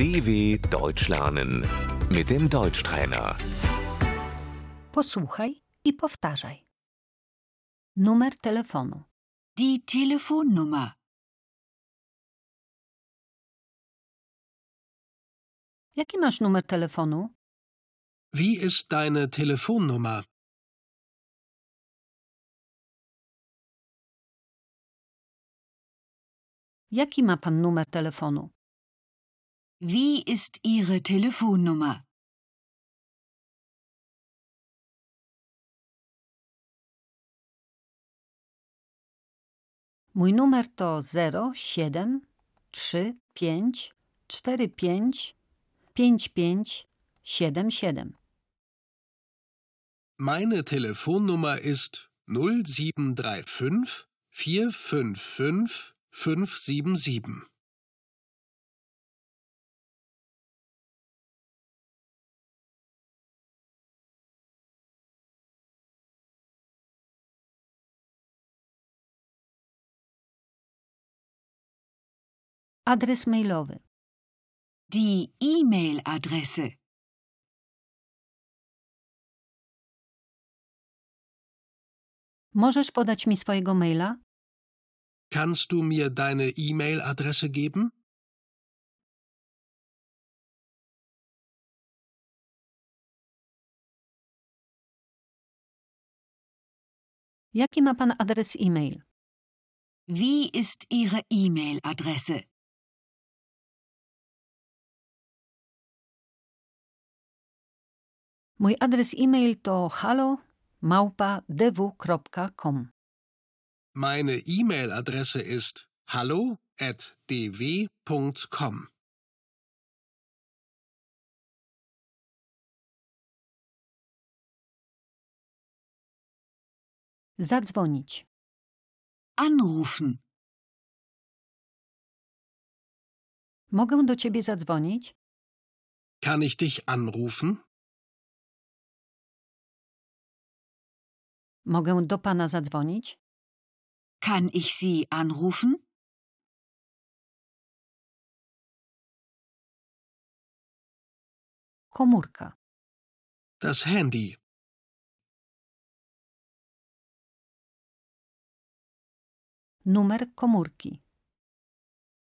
DW Deutsch lernen mit dem Deutschtrainer. Posłuchaj i powtarzaj. Numer telefonu. Die Telefonnummer. Jaki masz numer telefonu? Wie ist deine Telefonnummer? Jaki ma pan numer telefonu? Wie ist Ihre Telefonnummer? Mój numer to 07 35 45 55 77. Meine Telefonnummer ist 0735 455 577. Adres mailowy. Die E-Mail-Adresse. Możesz podać mi swojego maila? Kannst du mir deine E-Mail-Adresse geben? Jaki ma pan adres e-mail? Wie ist Ihre E-Mail-Adresse? Mój adres e-mail to halo małpa dw.com. Meine E-Mail-Adresse ist hallo@dw.com. Zadzwonić. Anrufen. Mogę do ciebie zadzwonić? Kann ich dich anrufen? Mogę do pana zadzwonić? Kann ich Sie anrufen? Komórka. Das Handy. Numer komórki.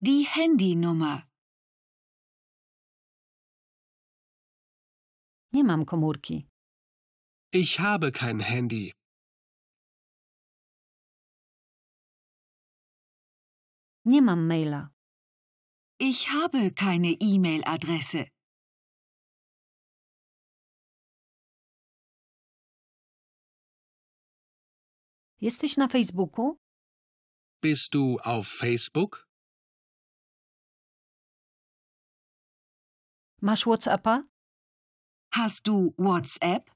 Die Handynummer. Nie mam komórki. Ich habe kein Handy. Nie mam maila. Ich habe keine E-Mail-Adresse. Jesteś na Facebooku? Bist du auf Facebook? Masz WhatsAppa? Hast du WhatsApp?